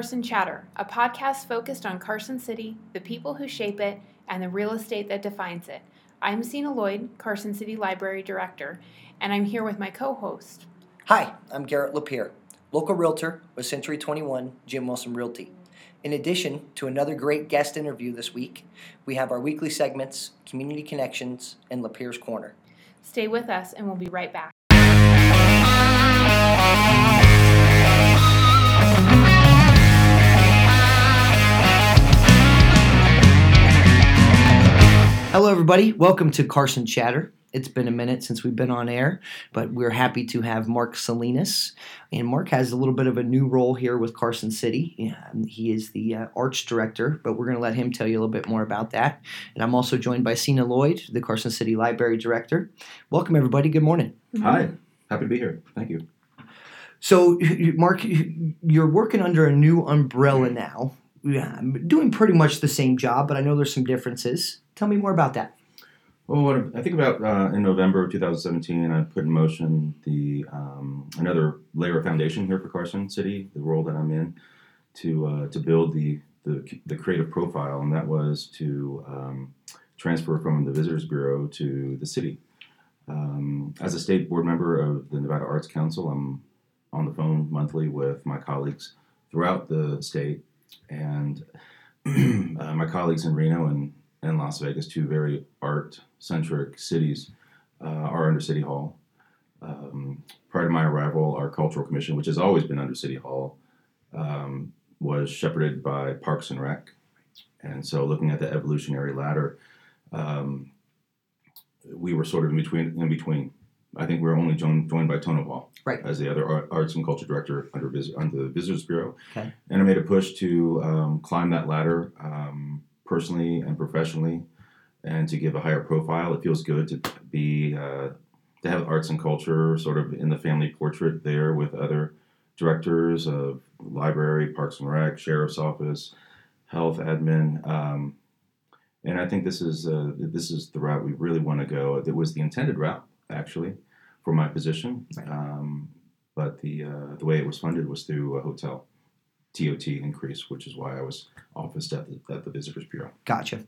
Carson Chatter, a podcast focused on Carson City, the people who shape it, and the real estate that defines it. I'm Sena Loyd, Carson City Library Director, and I'm here with my co host. Hi, I'm Garrett Lapierre, local realtor with Century 21 Jim Wilson Realty. In addition to another great guest interview this week, we have our weekly segments, Community Connections, and Lapierre's Corner. Stay with us, and we'll be right back. Hello, everybody. Welcome to Carson Chatter. It's been a minute since we've been on air, but we're happy to have Mark Salinas. And Mark has a little bit of a new role here with Carson City. Um, he is the uh, arts director, but we're going to let him tell you a little bit more about that. And I'm also joined by Sena Loyd, the Carson City Library director. Welcome, everybody. Good morning. Hi, happy to be here. Thank you. So, Mark, you're working under a new umbrella now. Yeah, I'm doing pretty much the same job, but I know there's some differences. Tell me more about that. Well, I think about uh, in November of 2017, I put in motion the um, another layer of foundation here for Carson City, the role that I'm in, to uh, to build the, the the creative profile, and that was to um, transfer from the Visitors Bureau to the city. Um, as a state board member of the Nevada Arts Council, I'm on the phone monthly with my colleagues throughout the state, and uh, my colleagues in Reno and and Las Vegas, two very art centric cities, uh, are under City Hall. Um, prior to my arrival, our cultural commission, which has always been under City Hall, um, was shepherded by Parks and Rec. And so, looking at the evolutionary ladder, um, we were sort of in between. In between, I think we were only joined, joined by Tono Hall right. as the other arts and culture director under, under the Visitors Bureau. Okay. And I made a push to um, climb that ladder um, personally and professionally, and to give a higher profile. It feels good to be uh, to have arts and culture sort of in the family portrait there with other directors of library, parks and rec, sheriff's office, health admin. Um, and I think this is uh, this is the route we really want to go. It was the intended route actually for my position, um, but the uh, the way it was funded was through a hotel. TOT increase, which is why I was officed at the, at the Visitors Bureau. Gotcha.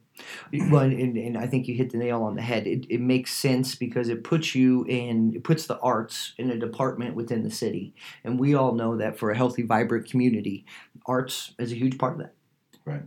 Well, and, and I think you hit the nail on the head. It, it makes sense because it puts you in, it puts the arts in a department within the city. And we all know that for a healthy, vibrant community, arts is a huge part of that. Right.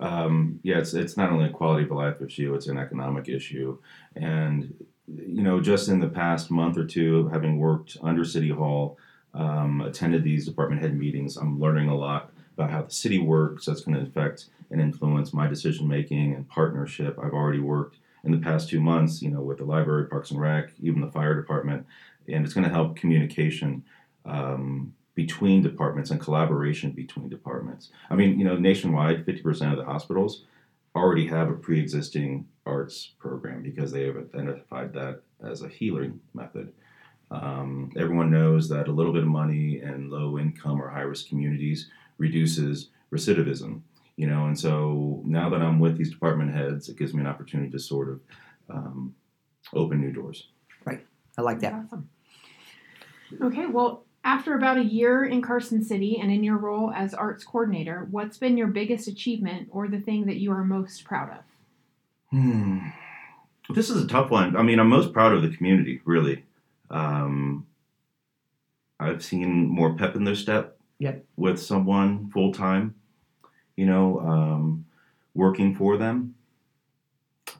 Um, yeah, it's, it's not only a quality of life issue, it's an economic issue. And, you know, just in the past month or two, having worked under City Hall, um, attended these department head meetings. I'm learning a lot about how the city works. That's going to affect and influence my decision making and partnership. I've already worked in the past two months, you know, with the library, Parks and Rec, even the fire department, and it's going to help communication um, between departments and collaboration between departments. I mean, you know, nationwide, 50% of the hospitals already have a pre-existing arts program because they have identified that as a healing method. Um, everyone knows that a little bit of money in low income or high risk communities reduces recidivism. You know, and so now that I'm with these department heads, it gives me an opportunity to sort of um, open new doors. Right. I like that. Awesome. Okay, well, after about a year in Carson City and in your role as arts coordinator, what's been your biggest achievement or the thing that you are most proud of? Hmm. This is a tough one. I mean, I'm most proud of the community, really. Um, I've seen more pep in their step Yep. with someone full time, you know, um, working for them.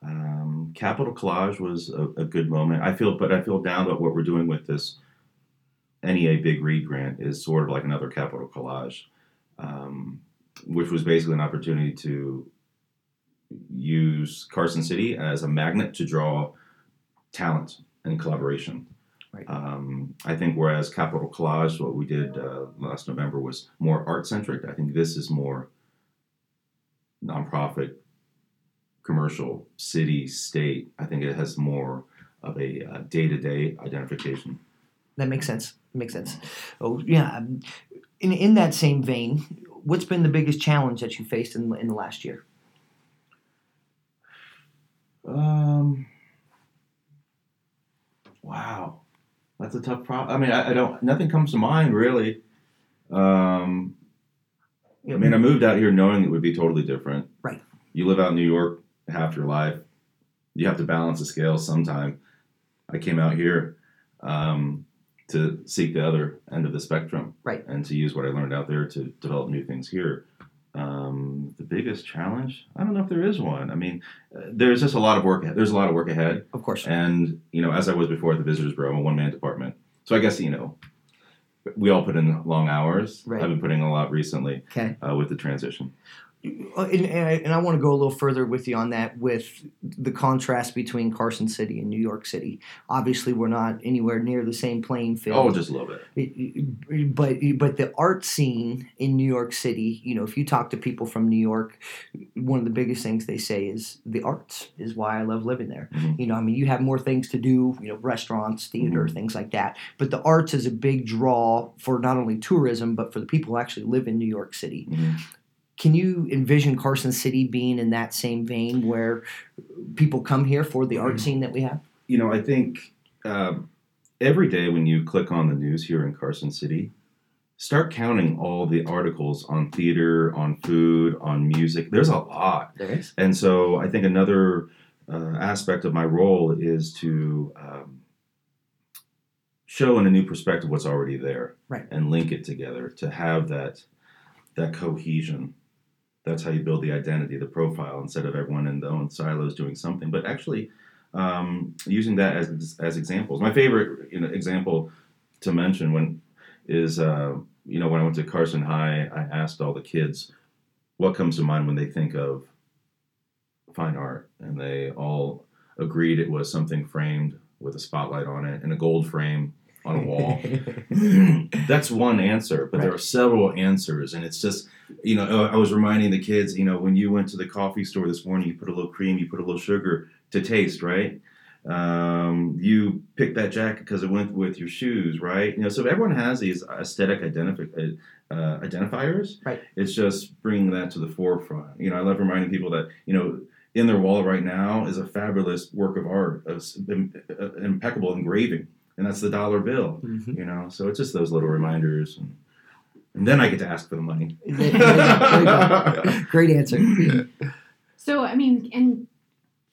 Um, Capital Collage was a, a good moment. I feel, but I feel down about what we're doing with this NEA Big Read grant is sort of like another Capital Collage, um, which was basically an opportunity to use Carson City as a magnet to draw talent and collaboration. Right. Um, I think whereas Capital Collage, what we did uh, last November was more art centric. I think this is more nonprofit, commercial, city, state. I think it has more of a day to day identification. That makes sense. Makes sense. Oh yeah. um, In in that same vein, what's been the biggest challenge that you faced in in the last year? Um, wow, that's a tough problem. I mean, I, I don't. Nothing comes to mind really. Um, I mean, I moved out here knowing it would be totally different. Right. You live out in New York half your life. You have to balance the scales sometime. I came out here um, to seek the other end of the spectrum. Right. And to use what I learned out there to develop new things here. Um, the biggest challenge? I don't know if there is one. I mean, uh, there's just a lot of work. There's a lot of work ahead. Of course. And you know, as I was before at the Visitors Bureau, I'm a one man department. So I guess you know, we all put in long hours. Right. I've been putting a lot recently Okay. uh, with the transition. Uh, And, and, I, and I want to go a little further with you on that with the contrast between Carson City and New York City. Obviously, we're not anywhere near the same playing field. Oh, just a little bit. but but the art scene in New York City, you know, if you talk to people from New York, one of the biggest things they say is the arts is why I love living there. Mhm. You know, I mean, you have more things to do, you know, restaurants, theater, Mhm. things like that. But the arts is a big draw for not only tourism but for the people who actually live in New York City. Mhm. Can you envision Carson City being in that same vein where people come here for the art Mhm. scene that we have? You know, I think um, every day when you click on the news here in Carson City, start counting all the articles on theater, on food, on music. There's a lot. There is. And so I think another uh, aspect of my role is to um, show in a new perspective what's already there, Right. and link it together to have that that cohesion. That's how you build the identity, the profile, instead of everyone in their own silos doing something, but actually um, using that as as examples. My favorite you know, example to mention when is uh, you know when I went to Carson High, I asked all the kids what comes to mind when they think of fine art, and they all agreed it was something framed with a spotlight on it and a gold frame on a wall. That's one answer, but there are several answers, and it's just you know I was reminding the kids, you know, when you went to the coffee store this morning, you put a little cream, you put a little sugar to taste, right? Um, you picked that jacket because it went with your shoes, right? You know, so everyone has these aesthetic identifi- uh, identifiers. Right. It's just bringing that to the forefront. You know, I love reminding people that you know in their wall right now is a fabulous work of art, of uh, impeccable engraving, and that's the dollar bill. Mhm. You know, so it's just those little reminders, and, and then I get to ask for the money. There you go. Great answer. So, I mean, and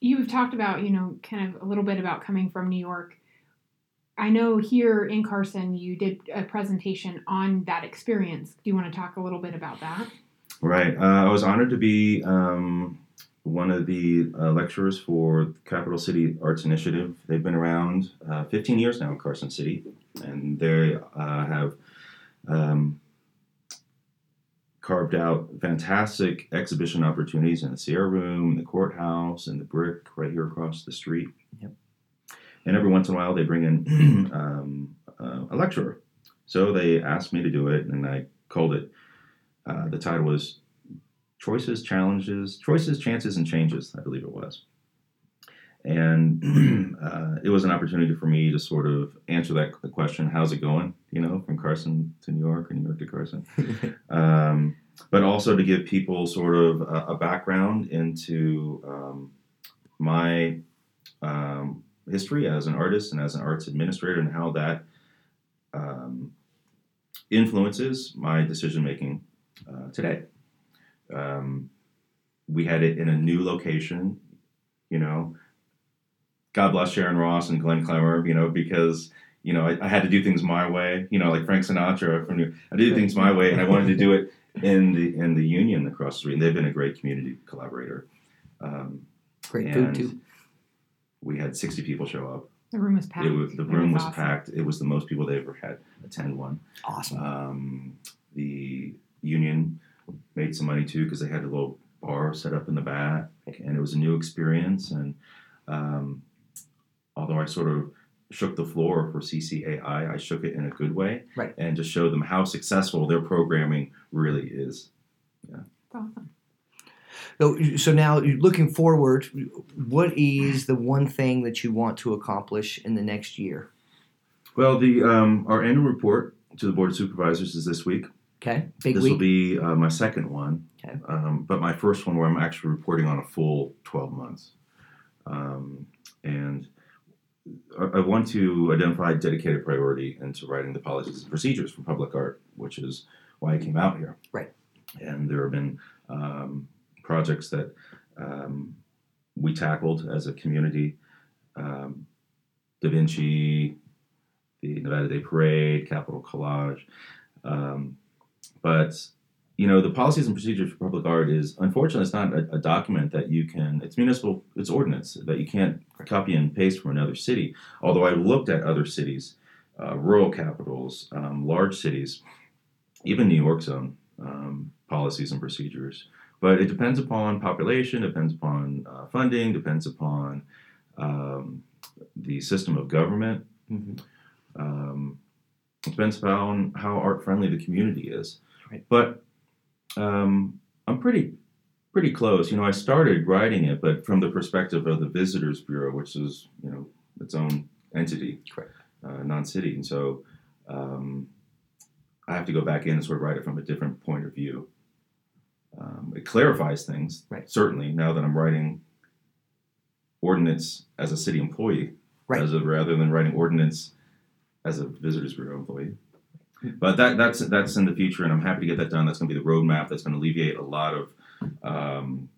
you've talked about, you know, kind of a little bit about coming from New York. I know here in Carson, you did a presentation on that experience. Do you want to talk a little bit about that? Right. Uh, I was honored to be um, one of the uh, lecturers for Capital City Arts Initiative. They've been around uh, 15 years now in Carson City, and they uh, have um, carved out fantastic exhibition opportunities in the Sierra Room, in the courthouse, and the Brick right here across the street. Yep. And every once in a while, they bring in um, uh, a lecturer. So they asked me to do it, and I called it. Uh, the title was choices, challenges, choices, chances, and changes. I believe it was, and uh, it was an opportunity for me to sort of answer that question: How's it going? You know, from Carson to New York, or New York to Carson, um, but also to give people sort of a, a background into um, my um, history as an artist and as an arts administrator, and how that um, influences my decision making uh, today. Um, we had it in a new location, you know. God bless Sharon Rosse and Glenn Clemmer, you know, because you know I, I had to do things my way, you know, like Frank Sinatra from New. I did things my way, and I wanted to do it in the in the union across the street. And they've been a great community collaborator. Um, Great food too. We had sixty people show up. The room was packed. It was, the It room was awesome. packed. It was the most people they ever had attend one. Awesome. Um, the union made some money too because they had a little bar set up in the back, and it was a new experience. And um, although I sort of shook the floor for CCAI, I shook it in a good way, Right. and just showed them how successful their programming really is. It's awesome. So, so now looking forward, what is the one thing that you want to accomplish in the next year? Well, the um, our annual report to the board of supervisors is this week. Okay, big this week. will be uh, my second one, Okay. um, but my first one where I'm actually reporting on a full 12 months. Um, and I, I want to identify a dedicated priority into writing the policies and procedures for public art, which is why I came out here. Right. and there have been um, projects that um, we tackled as a community. Um, da Vinci, the Nevada Day Parade, Capitol Collage. Um, but you know, the policies and procedures for public art is unfortunately it's not a, a, document that you can. It's municipal. It's ordinance that you can't copy and paste from another city. Although I looked at other cities, uh, rural capitals, um, large cities, even New York's own um, policies and procedures. But it depends upon population, depends upon uh, funding, depends upon um, the system of government. Mm-hmm. Um, it depends upon how art friendly the community is. Right. But um, I'm pretty pretty close. You know, I started writing it, but from the perspective of the Visitors Bureau, which is you know its own entity, uh, non-city, and so um, I have to go back in and sort of write it from a different point of view. Um, it clarifies things, right. certainly. Now that I'm writing ordinance as a city employee, right. as a, rather than writing ordinance as a Visitors Bureau employee. But that that's that's in the future, and I'm happy to get that done. That's going to be the roadmap. That's going to alleviate a lot of, um,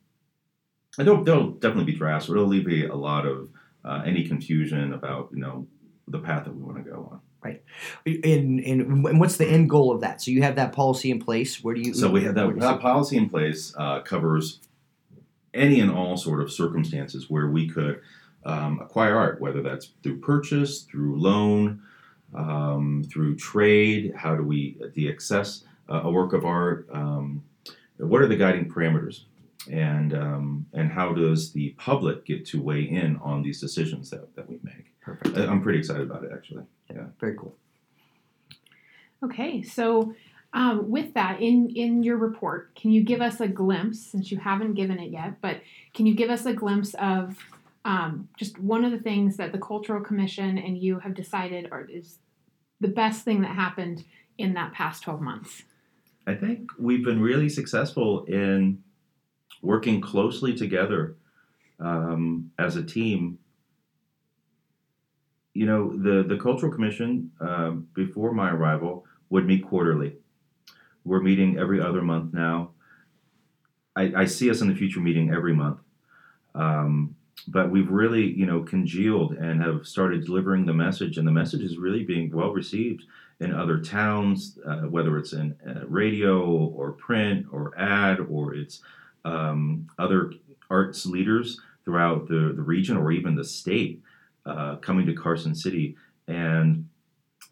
and there'll, there'll definitely be drafts. But it'll alleviate a lot of uh, any confusion about you know the path that we want to go on. Right. And, and what's the end goal of that? So you have that policy in place. Where do you? So we have that, that policy in place uh, covers any and all sort of circumstances where we could um, acquire art, whether that's through purchase, through loan, um, through trade? How do we de-access uh, a work of art? Um, what are the guiding parameters? And, um, and how does the public get to weigh in on these decisions that, that we make? Perfect. I'm pretty excited about it, actually. Yeah. Very cool. Okay, so um, with that, in in your report, can you give us a glimpse, since you haven't given it yet, but can you give us a glimpse of um, just one of the things that the Cultural Commission and you have decided is the best thing that happened in that past 12 months? I think we've been really successful in working closely together um, as a team. You know, the, the Cultural Commission, um, before my arrival, would meet quarterly. We're meeting every other month now. I, I see us in the future meeting every month. Um, but we've really you know congealed and have started delivering the message and the message is really being well received in other towns uh, whether it's in uh, radio or print or ad or it's um, other arts leaders throughout the, the region or even the state uh, coming to carson city. And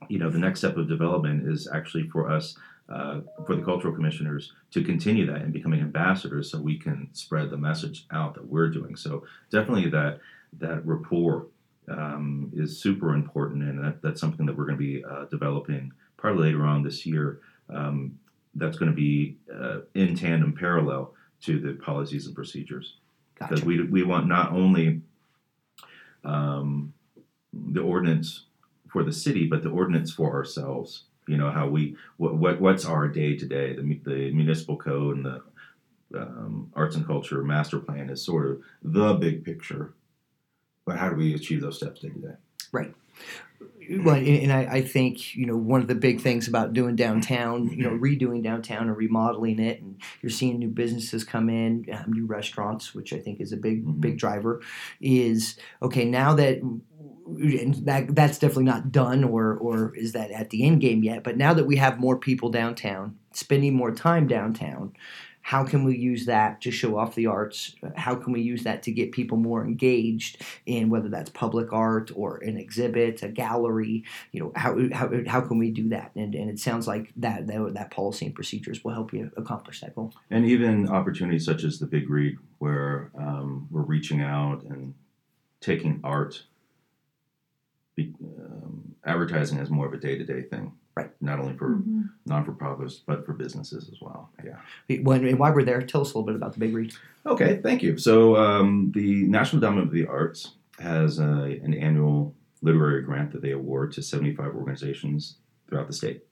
you know the next step of development is actually for us uh, for the cultural commissioners to continue that and becoming ambassadors so we can spread the message out that we're doing. So definitely that that rapport um, is super important, and that, that's something that we're going to be uh, developing probably later on this year. Um, that's going to be uh, in tandem, parallel to the policies and procedures, because gotcha. we we want not only um, the ordinance for the city, but the ordinance for ourselves you know how we what, what what's our day to day the the municipal code and the um, arts and culture master plan is sort of the big picture but how do we achieve those steps day to day right well, and I, I, think you know one of the big things about doing downtown, you know, redoing downtown and remodeling it, and you're seeing new businesses come in, um, new restaurants, which I think is a big mm-hmm. big driver. Is okay now that and that that's definitely not done or or is that at the end game yet but now that we have more people downtown spending more time downtown how can we use that to show off the arts? How can we use that to get people more engaged in whether that's public art or an exhibit a gallery? You know how how, how can we do that? And, and it sounds like that, that that policy and procedures will help you accomplish that goal. And even opportunities such as the big read where um, we're reaching out and taking art be, um, advertising as more of a day to day thing. Right. Not only for mm-hmm. non for profits, but for businesses as well. Yeah. When, and while we're there, tell us a little bit about the Big Read. Okay, thank you. So, um, the National Endowment of the Arts has a, an annual literary grant that they award to 75 organizations throughout the state.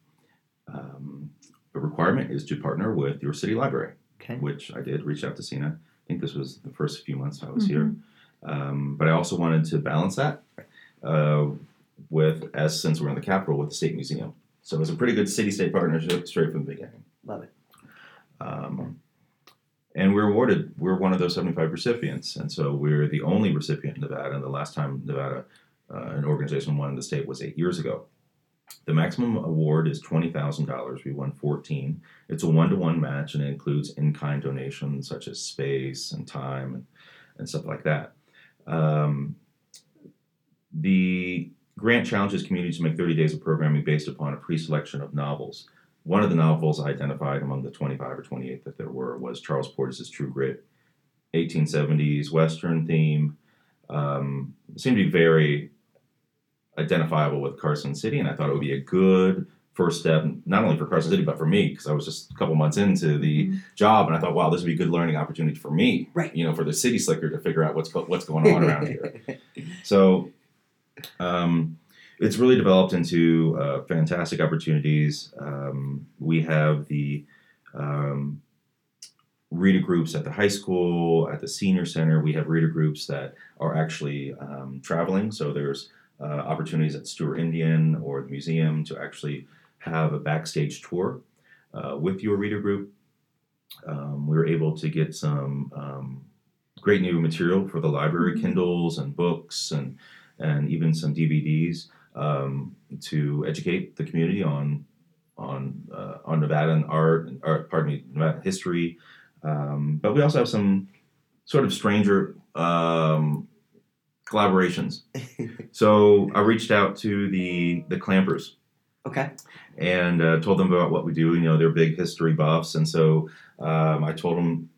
Um, the requirement is to partner with your city library, okay. which I did. Reach out to Sena. I think this was the first few months I was mm-hmm. here. Um, but I also wanted to balance that uh, with, as since we're in the capital, with the State Museum. So it was a pretty good city-state partnership straight from the beginning. Love it. Um, and we're awarded, we're one of those 75 recipients. And so we're the only recipient in Nevada. And the last time Nevada, uh, an organization won in the state was eight years ago. The maximum award is $20,000. We won 14. It's a one to one match and it includes in kind donations such as space and time and, and stuff like that. Um, the grant challenges communities to make 30 days of programming based upon a pre selection of novels. One of the novels identified among the 25 or 28 that there were was Charles Portis's True Grit, 1870s Western theme. Um, seemed to be very identifiable with Carson City, and I thought it would be a good first step, not only for Carson City, but for me, because I was just a couple months into the Mhm. job, and I thought, wow, this would be a good learning opportunity for me, Right. You know, for the city slicker to figure out what's what's going on around here. So, um, it's really developed into uh, fantastic opportunities. Um, we have the um, reader groups at the high school, at the senior center. We have reader groups that are actually um, traveling. So there's uh, opportunities at Stewart Indian or the museum to actually have a backstage tour uh, with your reader group. Um, we were able to get some um, great new material for the library, Mhm. Kindles and books, and and even some DVDs um, to educate the community on on uh, on Nevadan art, or pardon me, Nevada history. Um, but we also have some sort of stranger um, collaborations. so I reached out to the the Clampers okay. and uh, told them about what we do. You know, they're big history buffs, and so um, I told them,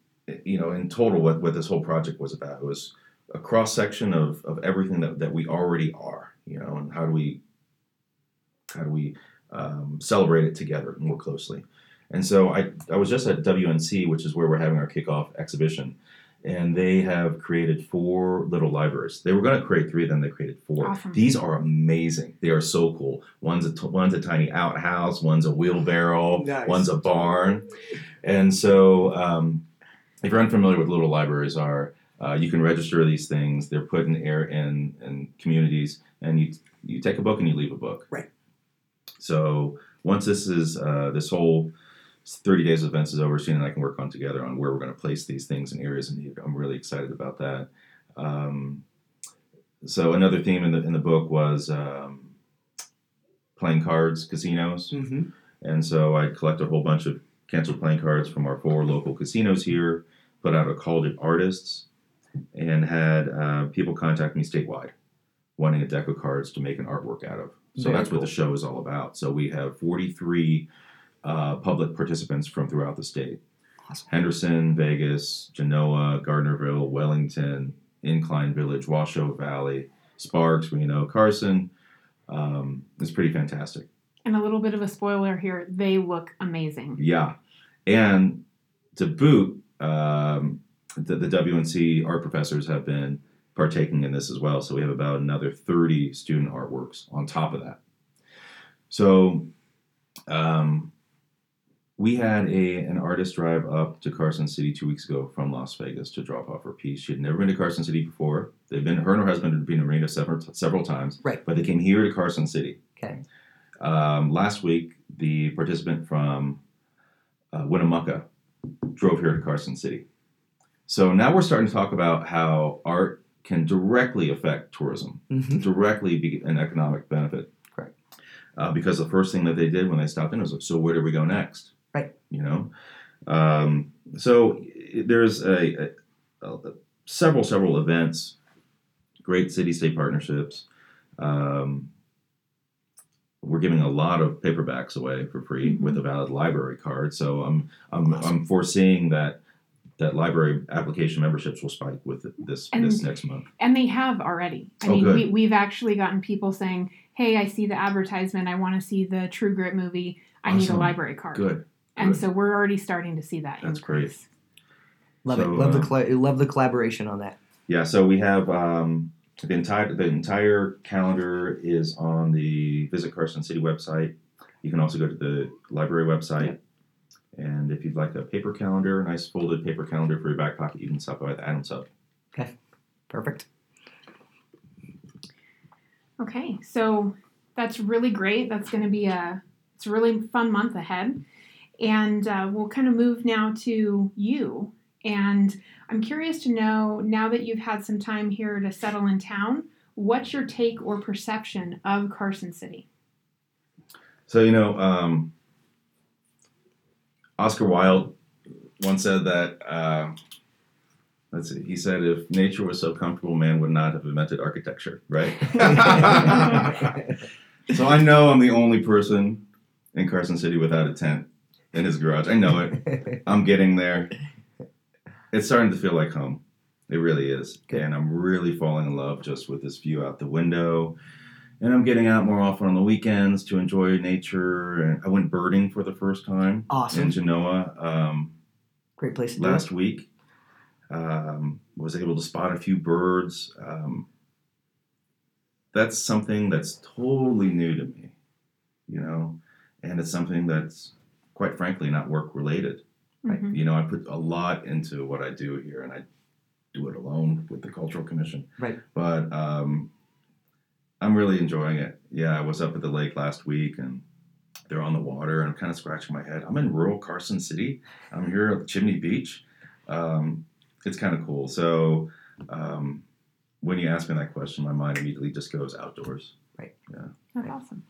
you know, in total what, what this whole project was about. It was a cross section of, of everything that, that we already are. You know, and how do we how do we um, celebrate it together more closely? And so I I was just at WNC, which is where we're having our kickoff exhibition. And they have created four little libraries. They were going to create three, then they created four. Awesome. These are amazing. They are so cool. One's a t- one's a tiny outhouse. One's a wheelbarrow. Nice. One's a barn. And so, um, if you're unfamiliar with little libraries, are uh, you can register these things. They're put in air in in communities, and you you take a book and you leave a book. Right. So once this is uh, this whole 30 days of events is over, Shane and I can work on together on where we're going to place these things in areas of need. I'm really excited about that. Um, so another theme in the in the book was um, playing cards, casinos. Mm-hmm. And so I collect a whole bunch of canceled playing cards from our four local casinos here, put out a call to artists, and had uh, people contact me statewide wanting a deck of cards to make an artwork out of. So Very that's what the show is all about. So we have 43 uh, public participants from throughout the state Awesome. Henderson, Vegas, Genoa, Gardnerville, Wellington, Incline Village, Washoe Valley, Sparks, Reno, Carson. Um, it's pretty fantastic. And a little bit of a spoiler here, they look amazing. Yeah, and to boot, um, the, the WNC art professors have been partaking in this as well. So we have about another 30 student artworks on top of that. So um, we had a an artist drive up to Carson City two weeks ago from Las Vegas to drop off her piece. She had never been to Carson City before. They've been her and her husband had been to Marina several several times. Right. But they came here to Carson City. Okay. Um, last week, the participant from uh, Winnemucca drove here to Carson City. So now we're starting to talk about how art can directly affect tourism, Mm-hmm. directly be an economic benefit. Correct. Uh, because the first thing that they did when they stopped in was, so where do we go next? Right. You know? Um, so there's a, a, a several, several events, great city-state partnerships. Um, we're giving a lot of paperbacks away for free Mhm. with a valid library card. So I'm I'm, Awesome. I'm foreseeing that that library application memberships will spike with this And- this next month. And they have already. I Oh, mean, good. we, we've actually gotten people saying, hey, I see the advertisement. I want to see the True Grit movie. I need a library card. Good. And good. so we're already starting to see that. That's great. increase. Love it. So, Love the uh, colla- love the collaboration on that. Yeah, so we have um, the entire the entire calendar is on the Visit Carson City website. You can also go to the library website. And if you'd like a paper calendar, a nice folded paper calendar for your back pocket, you can stop by the Adams Hub. Okay, perfect. Okay, so that's really great. That's going to be a it's a really fun month ahead. And uh, we'll kind of move now to you. And I'm curious to know now that you've had some time here to settle in town, what's your take or perception of Carson City? So you know, um, Oscar Wilde once said that. Uh, let's see. He said, "If nature was so comfortable, man would not have invented architecture." Right. so I know I'm the only person in Carson City without a tent in his garage. I know it. I'm getting there. It's starting to feel like home. It really is. Good. And I'm really falling in love just with this view out the window. And I'm getting out more often on the weekends to enjoy nature. And I went birding for the first time Awesome. in Genoa um, Great place to do last it. week. Um, was able to spot a few birds. Um, that's something that's totally new to me, you know, and it's something that's quite frankly not work related. Right. Mhm. You know, I put a lot into what I do here, and I do it alone with the Cultural Commission. Right. But um, I'm really enjoying it. Yeah, I was up at the lake last week, and they're on the water, and I'm kind of scratching my head. I'm in rural Carson City. I'm here at Chimney Beach. Um, it's kind of cool. So um, when you ask me that question, my mind immediately just goes outdoors. Right. Yeah. That's awesome.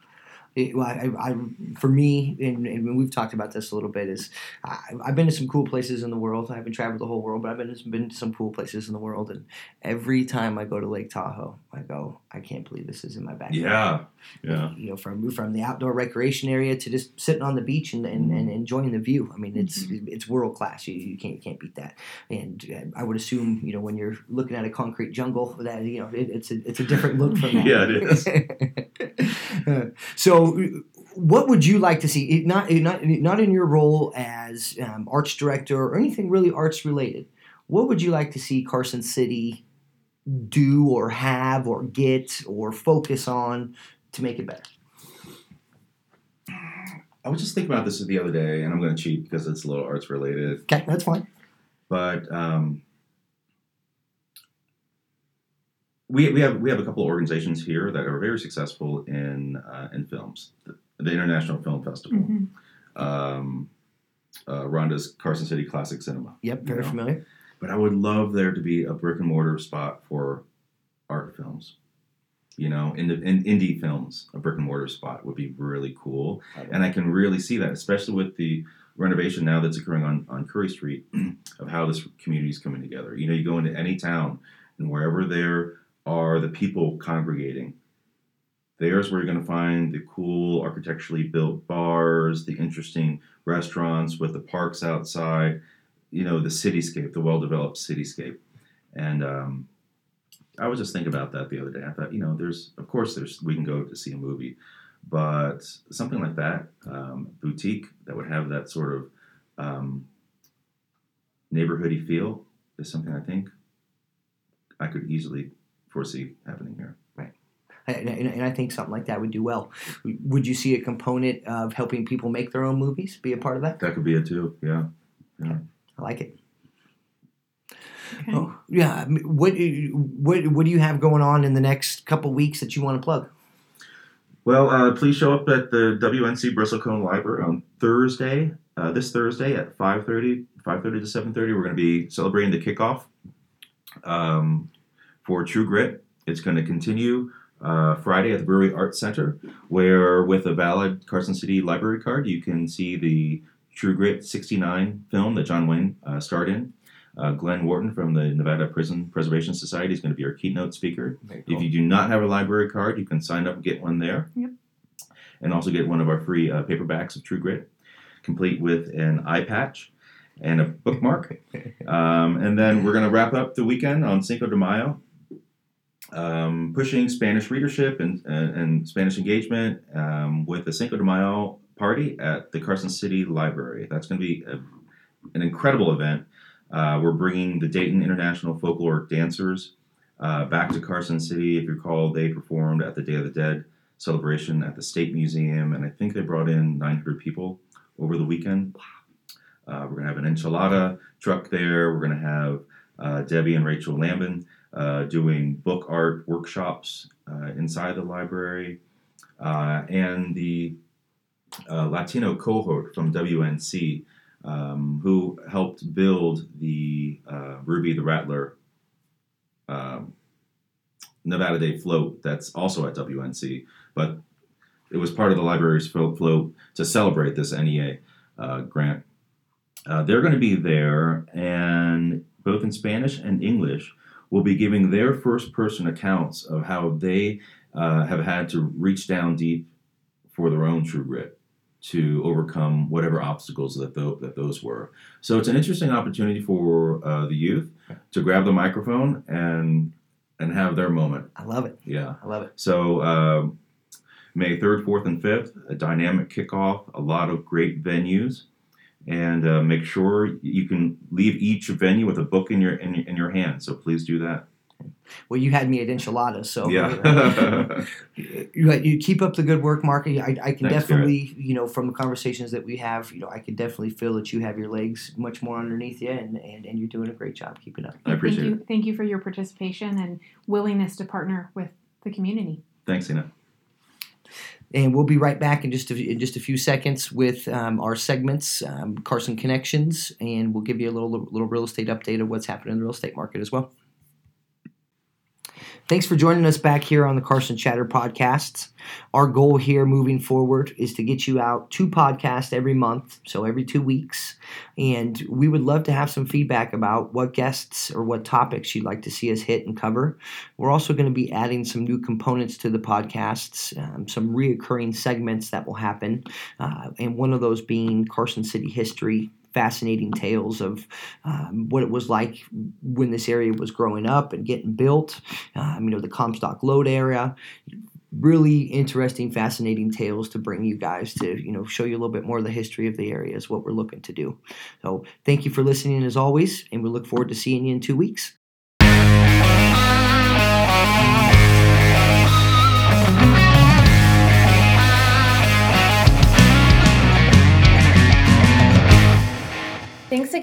It- well, I, I, for me, and, and we've talked about this a little bit, is I, I've been to some cool places in the world. I haven't traveled the whole world, but I've been to, been to some cool places in the world. And every time I go to Lake Tahoe, I go, I can't believe this is in my backyard. Yeah, yeah. You know, from from the outdoor recreation area to just sitting on the beach and, and, and enjoying the view. I mean, it's it's world class. You, you can't you can't beat that. And uh, I would assume, you know, when you're looking at a concrete jungle, that you know, it, it's a it's a different look from that. Yeah, it is. Uh, what would you like to see? Not not not in your role as um, arts director or anything really arts related. What would you like to see Carson City do or have or get or focus on to make it better? I was just thinking about this the other day, and I'm going to cheat because it's a little arts related. Okay, that's fine. but um, we, we have we have a couple of organizations here that are very successful in uh, in films. The, the International Film Festival, Mhm. um, uh, Rhonda's Carson City Classic Cinema. Yep, very Yeah. familiar. But I would love there to be a brick and mortar spot for art films. You know, in, the, in indie films, a brick and mortar spot would be really cool and I can really see that, especially with the renovation now that's occurring on, on Curry Street, of how this community is coming together. You know, you go into any town, and wherever there are the people congregating, there's where you're going to find the cool architecturally built bars, the interesting restaurants with the parks outside, you know, the cityscape, the well developed cityscape. And um, I was just thinking about that the other day. I thought, you know, there's, of course, there's, we can go to see a movie, but something like that, um, boutique that would have that sort of um, neighborhoody feel is something I think I could easily foresee happening here. And, and, and I think something like that would do well. Would you see a component of helping people make their own movies be a part of that? That could be it too. Yeah. Yeah. I like it. Okay. Oh, yeah. What what what do you have going on in the next couple weeks that you want to plug? Well, uh, please show up at the WNC Bristlecone Library on Thursday, uh, this Thursday at 5.30, 5.30 to 7.30. We're going to be celebrating the kickoff um, for True Grit. It's going to continue uh, Friday at the Brewery Arts Center, where with a valid Carson City library card, you can see the True Grit 69 film that John Wayne uh, starred in. Uh, Glen Whorton from the Nevada Prison Preservation Society is going to be our keynote speaker. If you do not have a library card, you can sign up and get one there. Yep. And also get one of our free uh, paperbacks of True Grit, complete with an eye patch and a bookmark. um, and then we're going to wrap up the weekend on Cinco de Mayo, um, pushing Spanish readership and, and, and Spanish engagement um, with the Cinco de Mayo party at the Carson City Library. That's going to be a, an incredible event. Uh, we're bringing the Dayton International Folkloric Dancers uh, back to Carson City. If you recall, they performed at the Day of the Dead celebration at the State Museum, and I think they brought in 900 people over the weekend. Uh, we're going to have an enchilada truck there. We're going to have uh, Debbie and Rachel Lambin doing book art workshops uh, inside the library. Uh, and the uh, Latino cohort from WNC um, who helped build the uh, Ruby the Rattler um, Nevada Day float that's also at WNC, but it was part of the library's float to celebrate this NEA uh, grant. Uh, they're going to be there, and both in Spanish and English, will be giving their first person accounts of how they uh, have had to reach down deep for their own true grit to overcome whatever obstacles that, th- that those were. So it's an interesting opportunity for uh, the youth to grab the microphone and and have their moment. I love it. Yeah, I love it. So uh, May third, fourth, and fifth, a dynamic kickoff, a lot of great venues, and uh, make sure you can leave each venue with a book in your in, in your hand. So please do that. Well, you had me at enchiladas, so yeah. you, you keep up the good work, Mark. I, I can Thanks, definitely, you know, from the conversations that we have, you know, I can definitely feel that you have your legs much more underneath you, and, and, and you're doing a great job keeping up. I appreciate thank you, it. Thank you for your participation and willingness to partner with the community. Thanks, Ina. And we'll be right back in just a, in just a few seconds with um, our segments, um, Carson Connections, and we'll give you a little little real estate update of what's happening in the real estate market as well. Thanks for joining us back here on the Carson Chatter podcasts. Our goal here moving forward is to get you out two podcasts every month, so every two weeks. And we would love to have some feedback about what guests or what topics you'd like to see us hit and cover. We're also going to be adding some new components to the podcasts, um, some reoccurring segments that will happen, uh, and one of those being Carson City history fascinating tales of um, what it was like when this area was growing up and getting built. Um, you know, the Comstock Lode area. Really interesting, fascinating tales to bring you guys to, you know, show you a little bit more of the history of the area is what we're looking to do. So thank you for listening as always, and we look forward to seeing you in two weeks.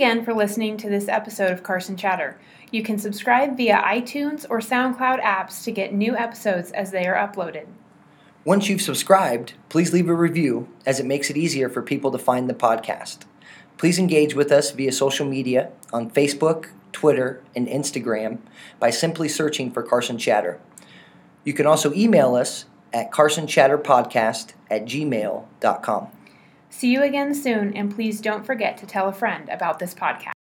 Again for listening to this episode of Carson Chatter. You can subscribe via iTunes or SoundCloud apps to get new episodes as they are uploaded. Once you've subscribed, please leave a review as it makes it easier for people to find the podcast. Please engage with us via social media on Facebook, Twitter, and Instagram by simply searching for Carson Chatter. You can also email us at carsonchatterpodcast at gmail.com. See you again soon, and please don't forget to tell a friend about this podcast.